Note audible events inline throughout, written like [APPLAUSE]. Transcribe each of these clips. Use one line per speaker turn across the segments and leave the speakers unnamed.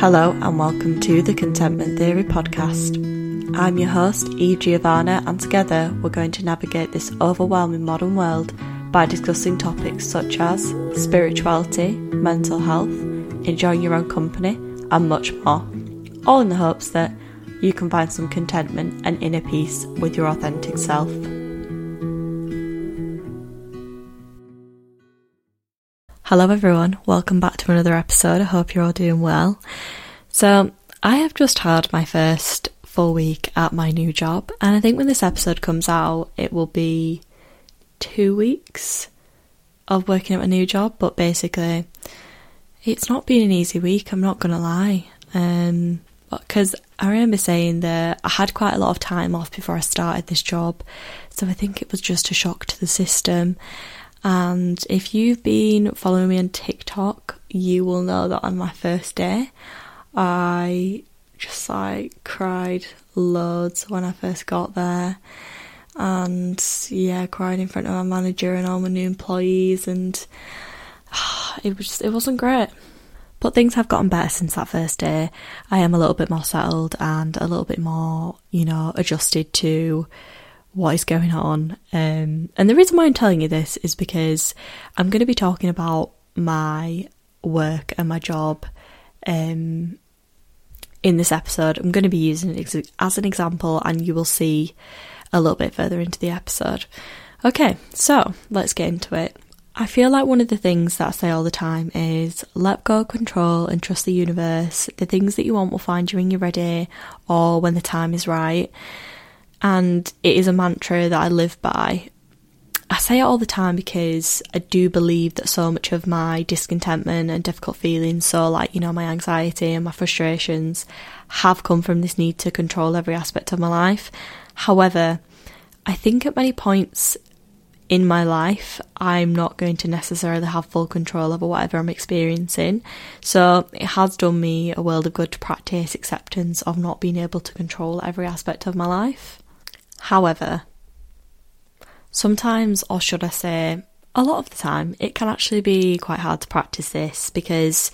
Hello, and welcome to the Contentment Theory podcast. I'm your host, Eve Giovanna, and together we're going to navigate this overwhelming modern world by discussing topics such as spirituality, mental health, enjoying your own company, and much more. All in the hopes that you can find some contentment and inner peace with your authentic self. Hello, everyone. Welcome back to another episode. I hope you're all doing well. So, I have just had my first full week at my new job, and I think when this episode comes out, it will be two weeks of working at my new job. But basically, it's not been an easy week, I'm not gonna lie. Um, because I remember saying that I had quite a lot of time off before I started this job, so I think it was just a shock to the system. And if you've been following me on TikTok, you will know that on my first day, I just like cried loads when I first got there. And yeah, cried in front of my manager and all my new employees, and [SIGHS] it was just, it wasn't great. But things have gotten better since that first day. I am a little bit more settled and a little bit more, you know, adjusted to what is going on. Um, and the reason why I'm telling you this is because I'm going to be talking about my work and my job um, in this episode. I'm going to be using it as an example, and you will see a little bit further into the episode. Okay, so let's get into it. I feel like one of the things that I say all the time is let go of control and trust the universe. The things that you want will find you when you're ready or when the time is right and it is a mantra that I live by. I say it all the time because I do believe that so much of my discontentment and difficult feelings, so like, you know, my anxiety and my frustrations, have come from this need to control every aspect of my life. However, I think at many points in my life, I'm not going to necessarily have full control over whatever I'm experiencing. So it has done me a world of good to practice acceptance of not being able to control every aspect of my life. However, sometimes, or should I say, a lot of the time, it can actually be quite hard to practice this because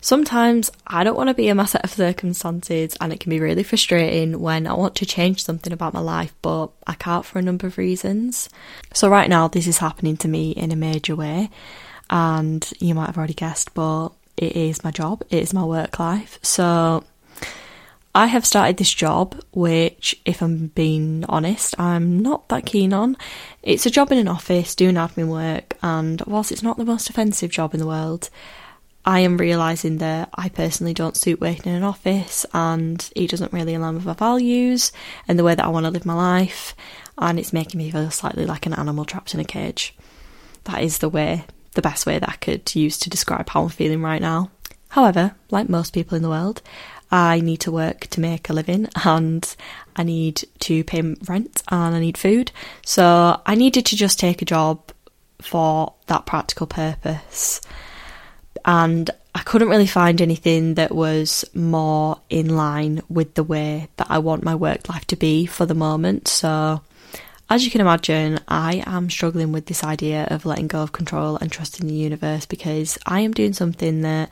sometimes I don't want to be in my set of circumstances and it can be really frustrating when I want to change something about my life but I can't for a number of reasons. So, right now, this is happening to me in a major way, and you might have already guessed, but it is my job, it is my work life. So, I have started this job, which, if I'm being honest, I'm not that keen on. It's a job in an office doing admin work, and whilst it's not the most offensive job in the world, I am realising that I personally don't suit working in an office and it doesn't really align with my values and the way that I want to live my life, and it's making me feel slightly like an animal trapped in a cage. That is the way, the best way that I could use to describe how I'm feeling right now. However, like most people in the world, I need to work to make a living and I need to pay rent and I need food. So I needed to just take a job for that practical purpose. And I couldn't really find anything that was more in line with the way that I want my work life to be for the moment. So, as you can imagine, I am struggling with this idea of letting go of control and trusting the universe because I am doing something that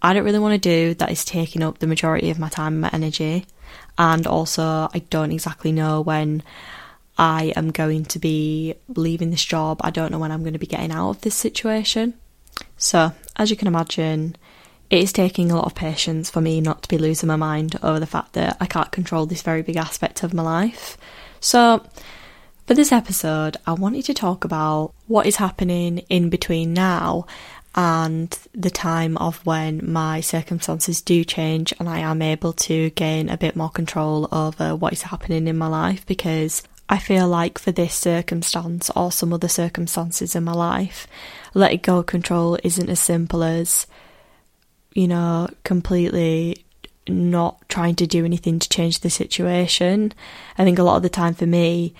I don't really want to do that is taking up the majority of my time and my energy. And also, I don't exactly know when I am going to be leaving this job. I don't know when I'm going to be getting out of this situation. So, as you can imagine, it is taking a lot of patience for me not to be losing my mind over the fact that I can't control this very big aspect of my life. So, for this episode, I wanted to talk about what is happening in between now and the time of when my circumstances do change and I am able to gain a bit more control over what is happening in my life because I feel like for this circumstance or some other circumstances in my life, letting go of control isn't as simple as, you know, completely not trying to do anything to change the situation. I think a lot of the time for me,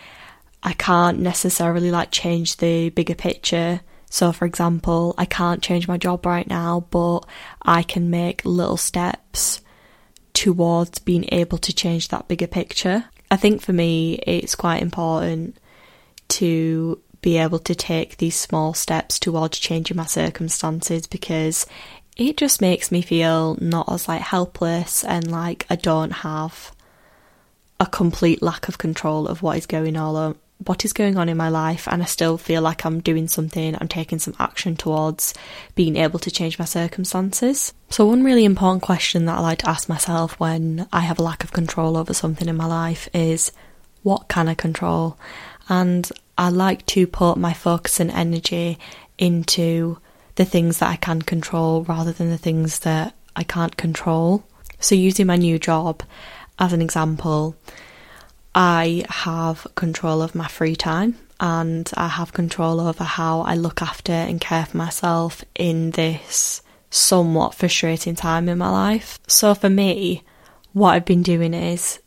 I can't necessarily like change the bigger picture so, for example, I can't change my job right now, but I can make little steps towards being able to change that bigger picture. I think for me, it's quite important to be able to take these small steps towards changing my circumstances because it just makes me feel not as like helpless and like I don't have a complete lack of control of what is going on what is going on in my life and I still feel like I'm doing something, I'm taking some action towards being able to change my circumstances. So one really important question that I like to ask myself when I have a lack of control over something in my life is what can I control? And I like to put my focus and energy into the things that I can control rather than the things that I can't control. So, using my new job as an example, I have control of my free time and I have control over how I look after and care for myself in this somewhat frustrating time in my life. So, for me, what I've been doing is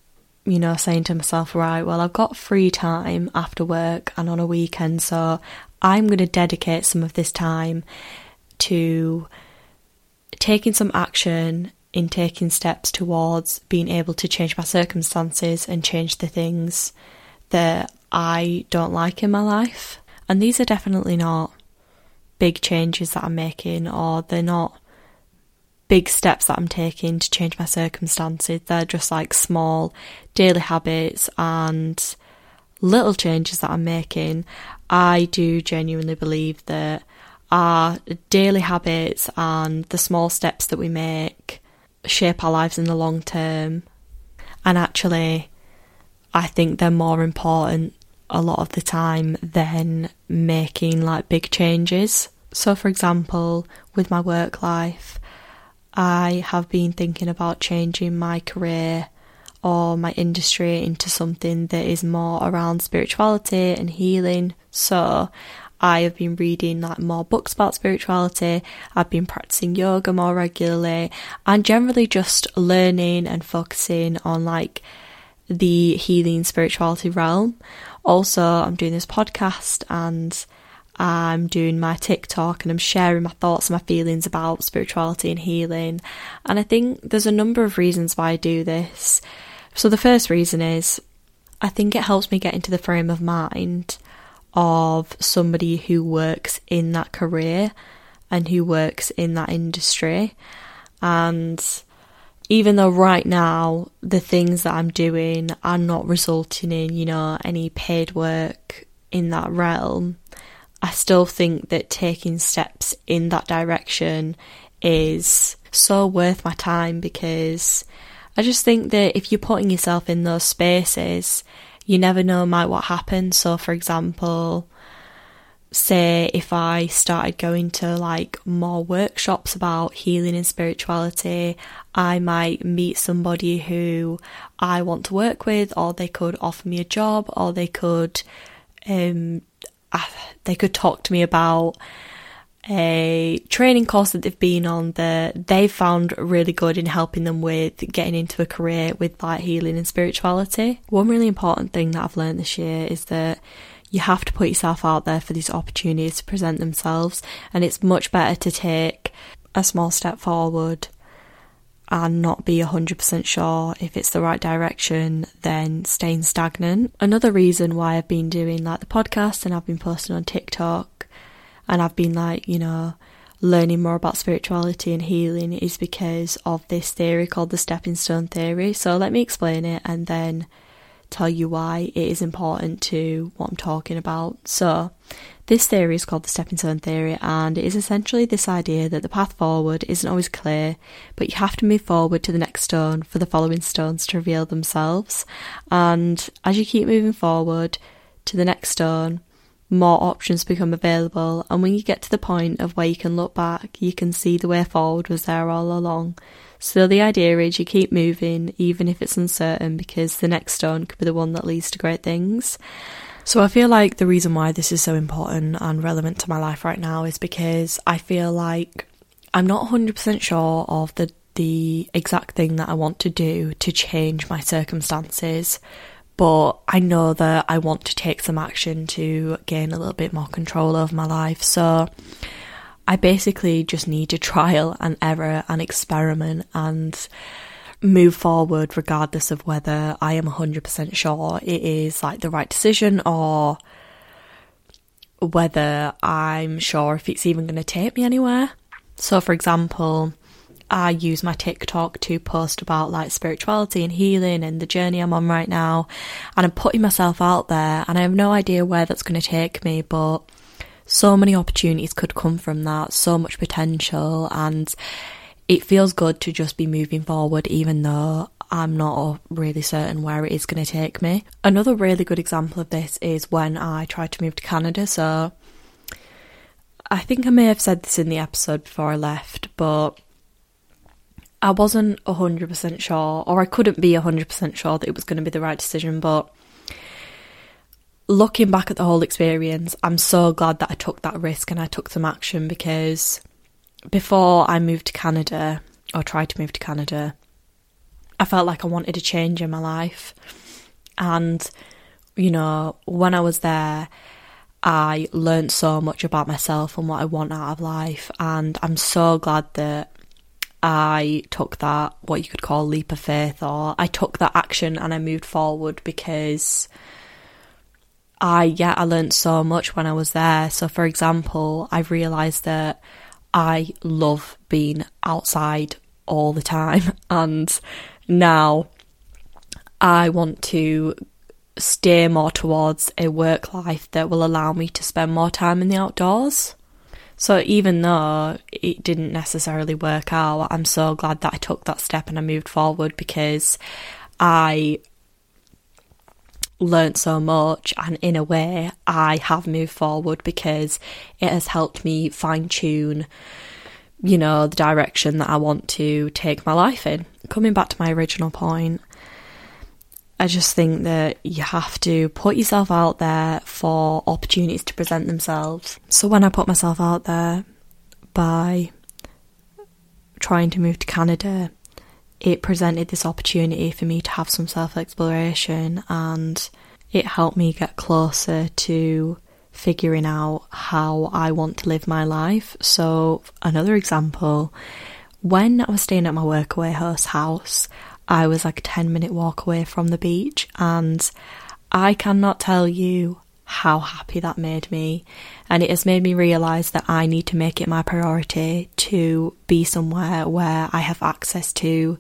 you know, saying to myself, right, well, I've got free time after work and on a weekend, so I'm going to dedicate some of this time to taking some action in taking steps towards being able to change my circumstances and change the things that I don't like in my life. And these are definitely not big changes that I'm making, or they're not big steps that I'm taking to change my circumstances. They're just like small daily habits and little changes that I'm making. I do genuinely believe that our daily habits and the small steps that we make shape our lives in the long term. And actually, I think they're more important a lot of the time than making like big changes. So, for example, with my work life, I have been thinking about changing my career or my industry into something that is more around spirituality and healing. So I have been reading like more books about spirituality. I've been practicing yoga more regularly and generally just learning and focusing on like the healing spirituality realm. Also, I'm doing this podcast and I'm doing my TikTok and I'm sharing my thoughts and my feelings about spirituality and healing. And I think there's a number of reasons why I do this. So, the first reason is I think it helps me get into the frame of mind of somebody who works in that career and who works in that industry. And even though right now the things that I'm doing are not resulting in, you know, any paid work in that realm, I still think that taking steps in that direction is so worth my time because I just think that if you're putting yourself in those spaces, you never know might what happens. So for example, say if I started going to like more workshops about healing and spirituality, I might meet somebody who I want to work with, or they could offer me a job, or they could um, they could talk to me about a training course that they've been on that they found really good in helping them with getting into a career with like healing and spirituality. One really important thing that I've learned this year is that you have to put yourself out there for these opportunities to present themselves, and it's much better to take a small step forward and not be 100% sure if it's the right direction, than staying stagnant. Another reason why I've been doing like the podcast and I've been posting on TikTok and I've been like, you know, learning more about spirituality and healing is because of this theory called the stepping stone theory. So let me explain it and then tell you why it is important to what I'm talking about. So, this theory is called the stepping stone theory, and it is essentially this idea that the path forward isn't always clear, but you have to move forward to the next stone for the following stones to reveal themselves. And as you keep moving forward to the next stone, more options become available, and when you get to the point of where you can look back, you can see the way forward was there all along. So the idea is you keep moving, even if it's uncertain, because the next stone could be the one that leads to great things. So I feel like the reason why this is so important and relevant to my life right now is because I feel like I'm not 100% sure of the the exact thing that I want to do to change my circumstances, but I know that I want to take some action to gain a little bit more control over my life. So I basically just need to trial and error and experiment and move forward regardless of whether I am 100% sure it is like the right decision or whether I'm sure if it's even going to take me anywhere. So, for example, I use my TikTok to post about like spirituality and healing and the journey I'm on right now. And I'm putting myself out there and I have no idea where that's going to take me, but so many opportunities could come from that, so much potential. And it feels good to just be moving forward, even though I'm not really certain where it is going to take me. Another really good example of this is when I tried to move to Canada. So I think I may have said this in the episode before I left, but I wasn't 100% sure, or I couldn't be 100% sure that it was going to be the right decision, but looking back at the whole experience, I'm so glad that I took that risk and I took some action because before I moved to Canada, or tried to move to Canada, I felt like I wanted a change in my life. And, you know, when I was there, I learned so much about myself and what I want out of life. And I'm so glad that I took that, what you could call leap of faith, or I took that action and I moved forward because I, yeah, I learned so much when I was there. So, for example, I've realised that I love being outside all the time, [LAUGHS] and now I want to steer more towards a work life that will allow me to spend more time in the outdoors. So even though it didn't necessarily work out, I'm so glad that I took that step and I moved forward because I learnt so much and in a way I have moved forward because it has helped me fine tune you know the direction that I want to take my life in. Coming back to my original point, I just think that you have to put yourself out there for opportunities to present themselves. So when I put myself out there by trying to move to Canada, it presented this opportunity for me to have some self exploration and it helped me get closer to figuring out how I want to live my life. So, another example, when I was staying at my workaway host house, I was like a 10 minute walk away from the beach, and I cannot tell you how happy that made me. And it has made me realise that I need to make it my priority to be somewhere where I have access to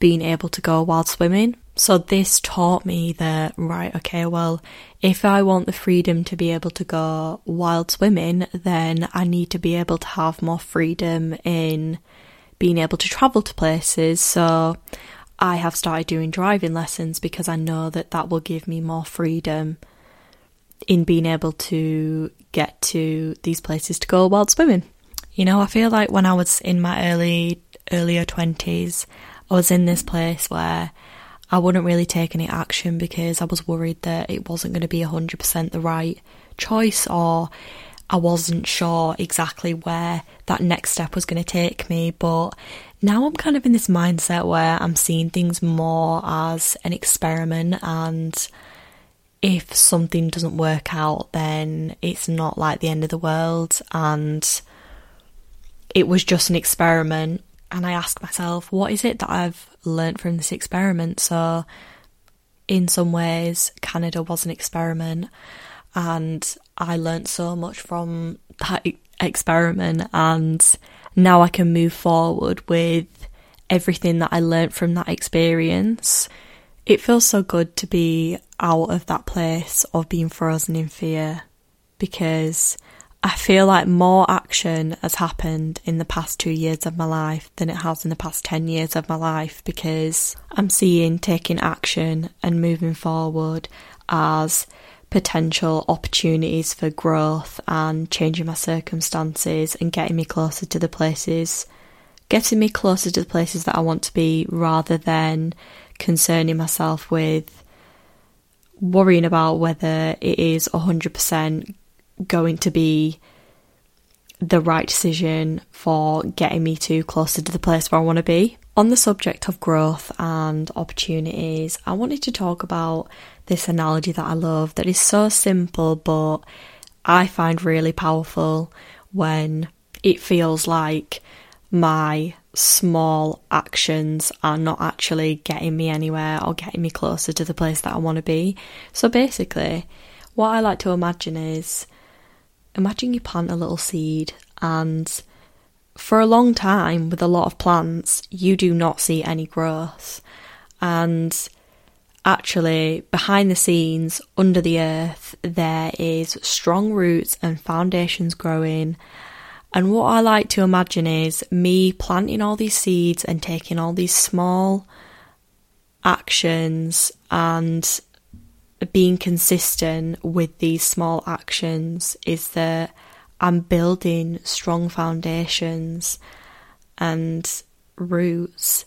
being able to go wild swimming. So, this taught me that, right, okay, well, if I want the freedom to be able to go wild swimming, then I need to be able to have more freedom in being able to travel to places. So I have started doing driving lessons because I know that that will give me more freedom in being able to get to these places to go wild swimming. You know, I feel like when I was in my early earlier 20s, I was in this place where I wouldn't really take any action because I was worried that it wasn't going to be 100% the right choice or I wasn't sure exactly where that next step was going to take me, but now I'm kind of in this mindset where I'm seeing things more as an experiment and if something doesn't work out then it's not like the end of the world. And it was just an experiment and I ask myself what is it that I've learnt from this experiment? So in some ways Canada was an experiment and I learnt so much from that experiment, and now I can move forward with everything that I learnt from that experience. It feels so good to be out of that place of being frozen in fear because I feel like more action has happened in the past two years of my life than it has in the past 10 years of my life because I'm seeing taking action and moving forward as potential opportunities for growth and changing my circumstances and getting me closer to the places, getting me closer to the places that I want to be rather than concerning myself with worrying about whether it is 100% going to be the right decision for getting me to closer to the place where I want to be. On the subject of growth and opportunities, I wanted to talk about this analogy that I love that is so simple but I find really powerful when it feels like my small actions are not actually getting me anywhere or getting me closer to the place that I want to be. So basically, what I like to imagine is imagine you plant a little seed and for a long time with a lot of plants, you do not see any growth. And actually, behind the scenes, under the earth, there is strong roots and foundations growing. And what I like to imagine is me planting all these seeds and taking all these small actions and being consistent with these small actions is that I'm building strong foundations and roots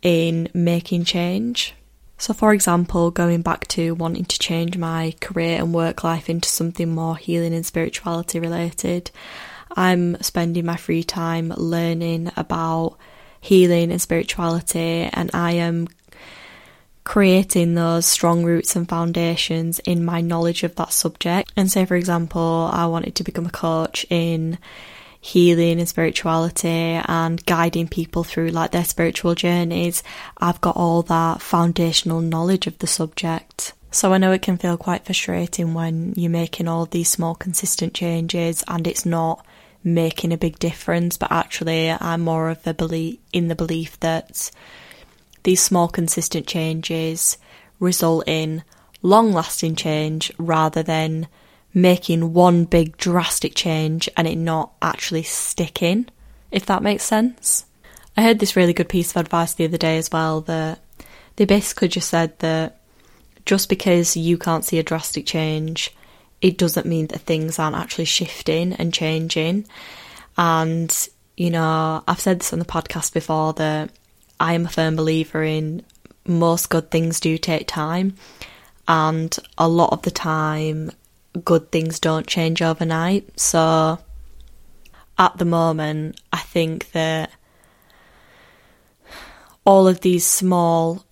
in making change. So, for example, going back to wanting to change my career and work life into something more healing and spirituality related, I'm spending my free time learning about healing and spirituality, and I am creating those strong roots and foundations in my knowledge of that subject. And say, for example, I wanted to become a coach in healing and spirituality and guiding people through like their spiritual journeys, I've got all that foundational knowledge of the subject. So I know it can feel quite frustrating when you're making all these small consistent changes and it's not making a big difference, but actually I'm more of a belief in the belief that these small consistent changes result in long lasting change rather than making one big drastic change and it not actually sticking, if that makes sense. I heard this really good piece of advice the other day as well that they basically just said that just because you can't see a drastic change, it doesn't mean that things aren't actually shifting and changing. And, you know, I've said this on the podcast before that I am a firm believer in most good things do take time, and a lot of the time, good things don't change overnight. So, at the moment, I think that all of these small,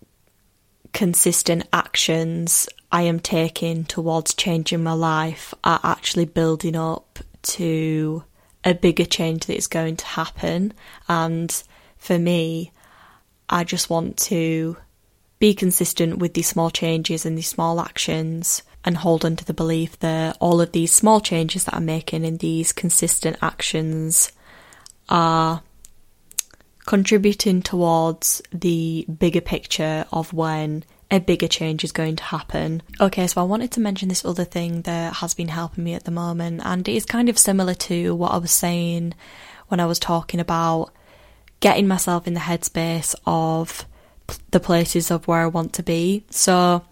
consistent actions I am taking towards changing my life are actually building up to a bigger change that is going to happen. And for me, I just want to be consistent with these small changes and these small actions and hold on to the belief that all of these small changes that I'm making in these consistent actions are contributing towards the bigger picture of when a bigger change is going to happen. Okay, so I wanted to mention this other thing that has been helping me at the moment, and it is kind of similar to what I was saying when I was talking about getting myself in the headspace of the places of where I want to be. So,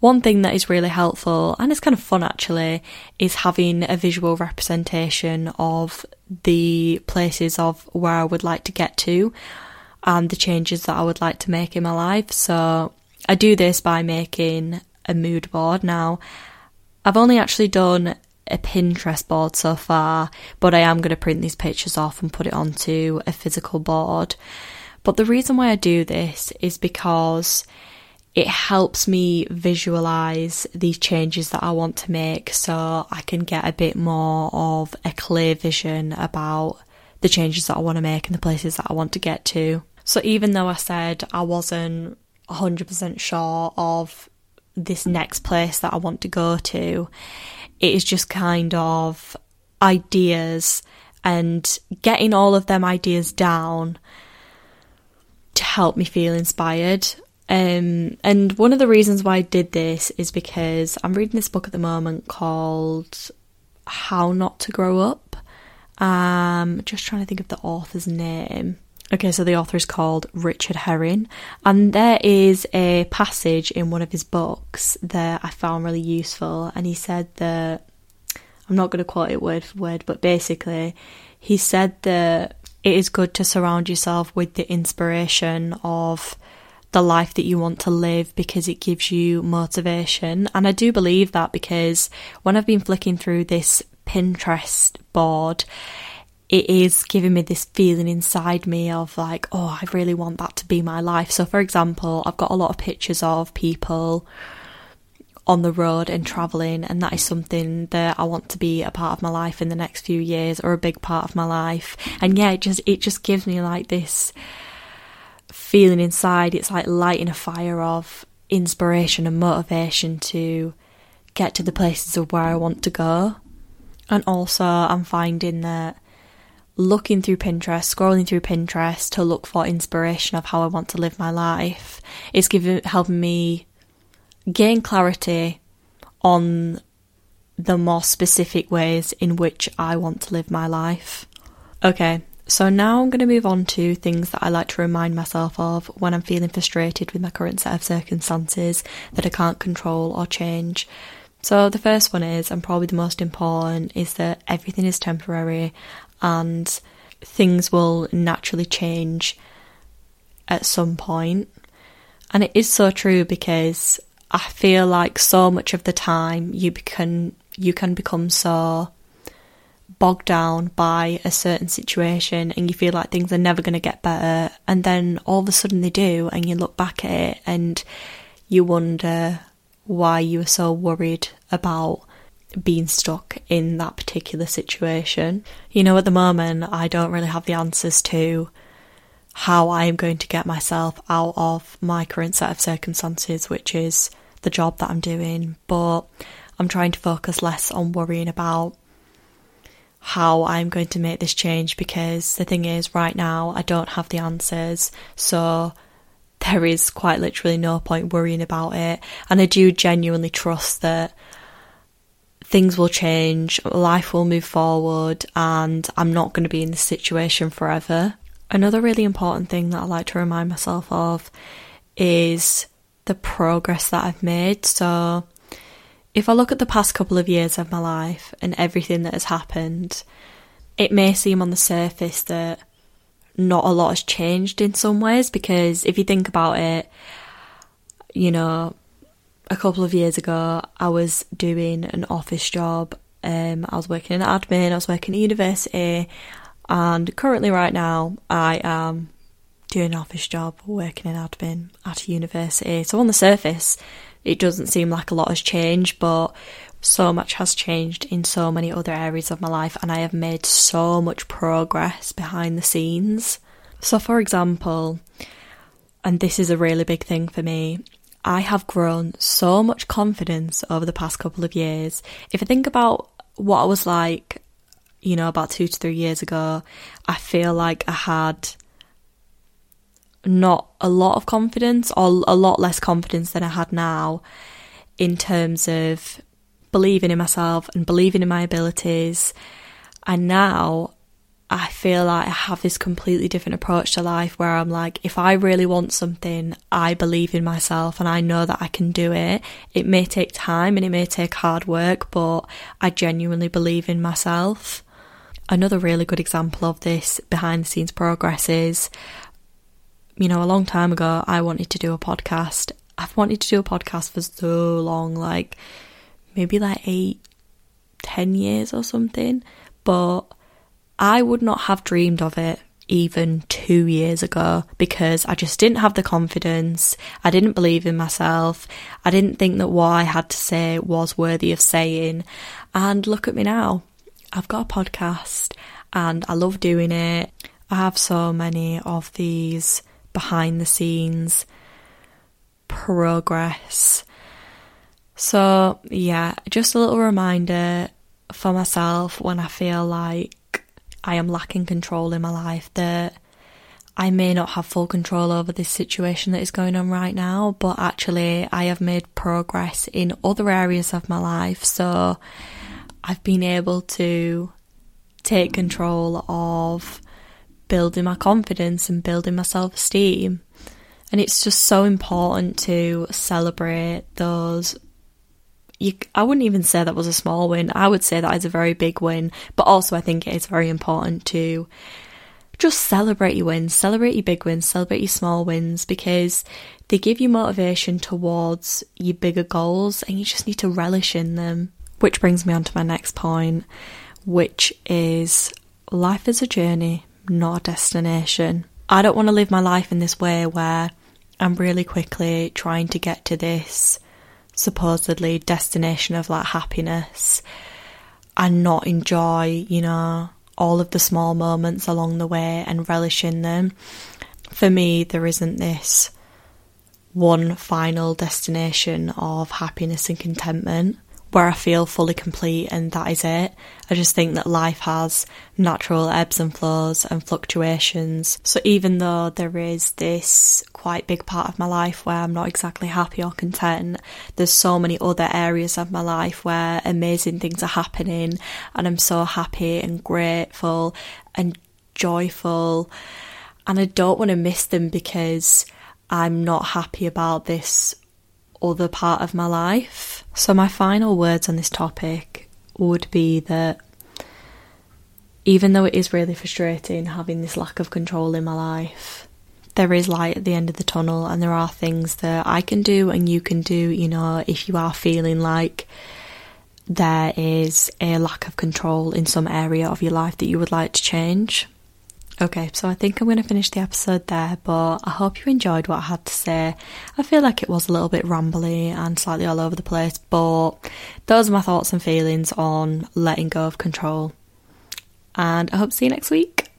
one thing that is really helpful and it's kind of fun actually is having a visual representation of the places of where I would like to get to and the changes that I would like to make in my life. So, I do this by making a mood board. Now, I've only actually done a Pinterest board so far, but I am going to print these pictures off and put it onto a physical board. But the reason why I do this is because it helps me visualize these changes that I want to make so I can get a bit more of a clear vision about the changes that I want to make and the places that I want to get to. So even though I said I wasn't 100% sure of this next place that I want to go to, it is just kind of ideas and getting all of them ideas down to help me feel inspired. Um, and one of the reasons why I did this is because I'm reading this book at the moment called How Not to Grow Up. Um, just trying to think of the author's name. Okay, so the author is called Richard Herring, and there is a passage in one of his books that I found really useful. And he said that I'm not going to quote it word for word, but basically, he said that it is good to surround yourself with the inspiration of the life that you want to live because it gives you motivation. And I do believe that because when I've been flicking through this Pinterest board, it is giving me this feeling inside me of like, oh, I really want that to be my life. So, for example, I've got a lot of pictures of people on the road and traveling, and that is something that I want to be a part of my life in the next few years or a big part of my life. And yeah, it just it just gives me like this feeling inside. It's like lighting a fire of inspiration and motivation to get to the places of where I want to go. And also, I'm finding that looking through Pinterest, scrolling through Pinterest to look for inspiration of how I want to live my life. It's giving helping me gain clarity on the more specific ways in which I want to live my life. Okay, so now I'm going to move on to things that I like to remind myself of when I'm feeling frustrated with my current set of circumstances that I can't control or change. So the first one is, and probably the most important, is that everything is temporary and things will naturally change at some point. And it is so true because I feel like so much of the time you can you can become so bogged down by a certain situation and you feel like things are never going to get better and then all of a sudden they do and you look back at it and you wonder why you were so worried about being stuck in that particular situation. You know, at the moment, I don't really have the answers to how I am going to get myself out of my current set of circumstances, which is the job that I'm doing, but I'm trying to focus less on worrying about how I'm going to make this change because the thing is, right now, I don't have the answers, so there is quite literally no point worrying about it. And I do genuinely trust that things will change, life will move forward, and I'm not going to be in this situation forever. Another really important thing that I like to remind myself of is the progress that I've made. So, if I look at the past couple of years of my life and everything that has happened, it may seem on the surface that not a lot has changed in some ways because if you think about it, you know, a couple of years ago, I was doing an office job. Um, I was working in admin, I was working at university, and currently, right now, I am doing an office job, working in admin at a university. So, on the surface, it doesn't seem like a lot has changed, but so much has changed in so many other areas of my life, and I have made so much progress behind the scenes. So, for example, and this is a really big thing for me, I have grown so much confidence over the past couple of years. If I think about what I was like, you know, about two to three years ago, I feel like I had not a lot of confidence or a lot less confidence than I had now in terms of believing in myself and believing in my abilities. And now I feel like I have this completely different approach to life where I'm like, if I really want something, I believe in myself and I know that I can do it. It may take time and it may take hard work, but I genuinely believe in myself. Another really good example of this behind the scenes progress is, you know, a long time ago, I wanted to do a podcast. I've wanted to do a podcast for so long, like maybe like eight, ten years or something, but I would not have dreamed of it even two years ago because I just didn't have the confidence. I didn't believe in myself. I didn't think that what I had to say was worthy of saying. And look at me now. I've got a podcast and I love doing it. I have so many of these behind the scenes progress. So, yeah, just a little reminder for myself when I feel like I am lacking control in my life, that I may not have full control over this situation that is going on right now, but actually I have made progress in other areas of my life. So I've been able to take control of building my confidence and building my self esteem. And it's just so important to celebrate those you, I wouldn't even say that was a small win. I would say that is a very big win. But also, I think it is very important to just celebrate your wins, celebrate your big wins, celebrate your small wins because they give you motivation towards your bigger goals and you just need to relish in them. Which brings me on to my next point, which is life is a journey, not a destination. I don't want to live my life in this way where I'm really quickly trying to get to this supposedly destination of like happiness and not enjoy, you know, all of the small moments along the way and relish in them. For me, there isn't this one final destination of happiness and contentment. Where I feel fully complete and that is it. I just think that life has natural ebbs and flows and fluctuations. So even though there is this quite big part of my life where I'm not exactly happy or content, there's so many other areas of my life where amazing things are happening and I'm so happy and grateful and joyful and I don't want to miss them because I'm not happy about this other part of my life. So, my final words on this topic would be that even though it is really frustrating having this lack of control in my life, there is light at the end of the tunnel, and there are things that I can do and you can do. You know, if you are feeling like there is a lack of control in some area of your life that you would like to change, Okay, so I think I'm going to finish the episode there, but I hope you enjoyed what I had to say. I feel like it was a little bit rambly and slightly all over the place, but those are my thoughts and feelings on letting go of control. And I hope to see you next week.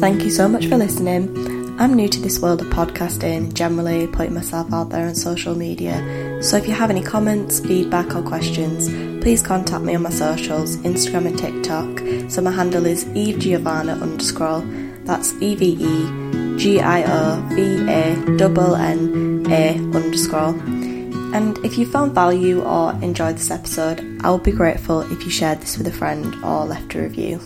Thank you so much for listening. I'm new to this world of podcasting, generally putting myself out there on social media. So if you have any comments, feedback, or questions, please contact me on my socials, Instagram and TikTok. So my handle is Eve Giovanna underscore. That's E V E G I O V A double N A underscore. And if you found value or enjoyed this episode, I would be grateful if you shared this with a friend or left a review.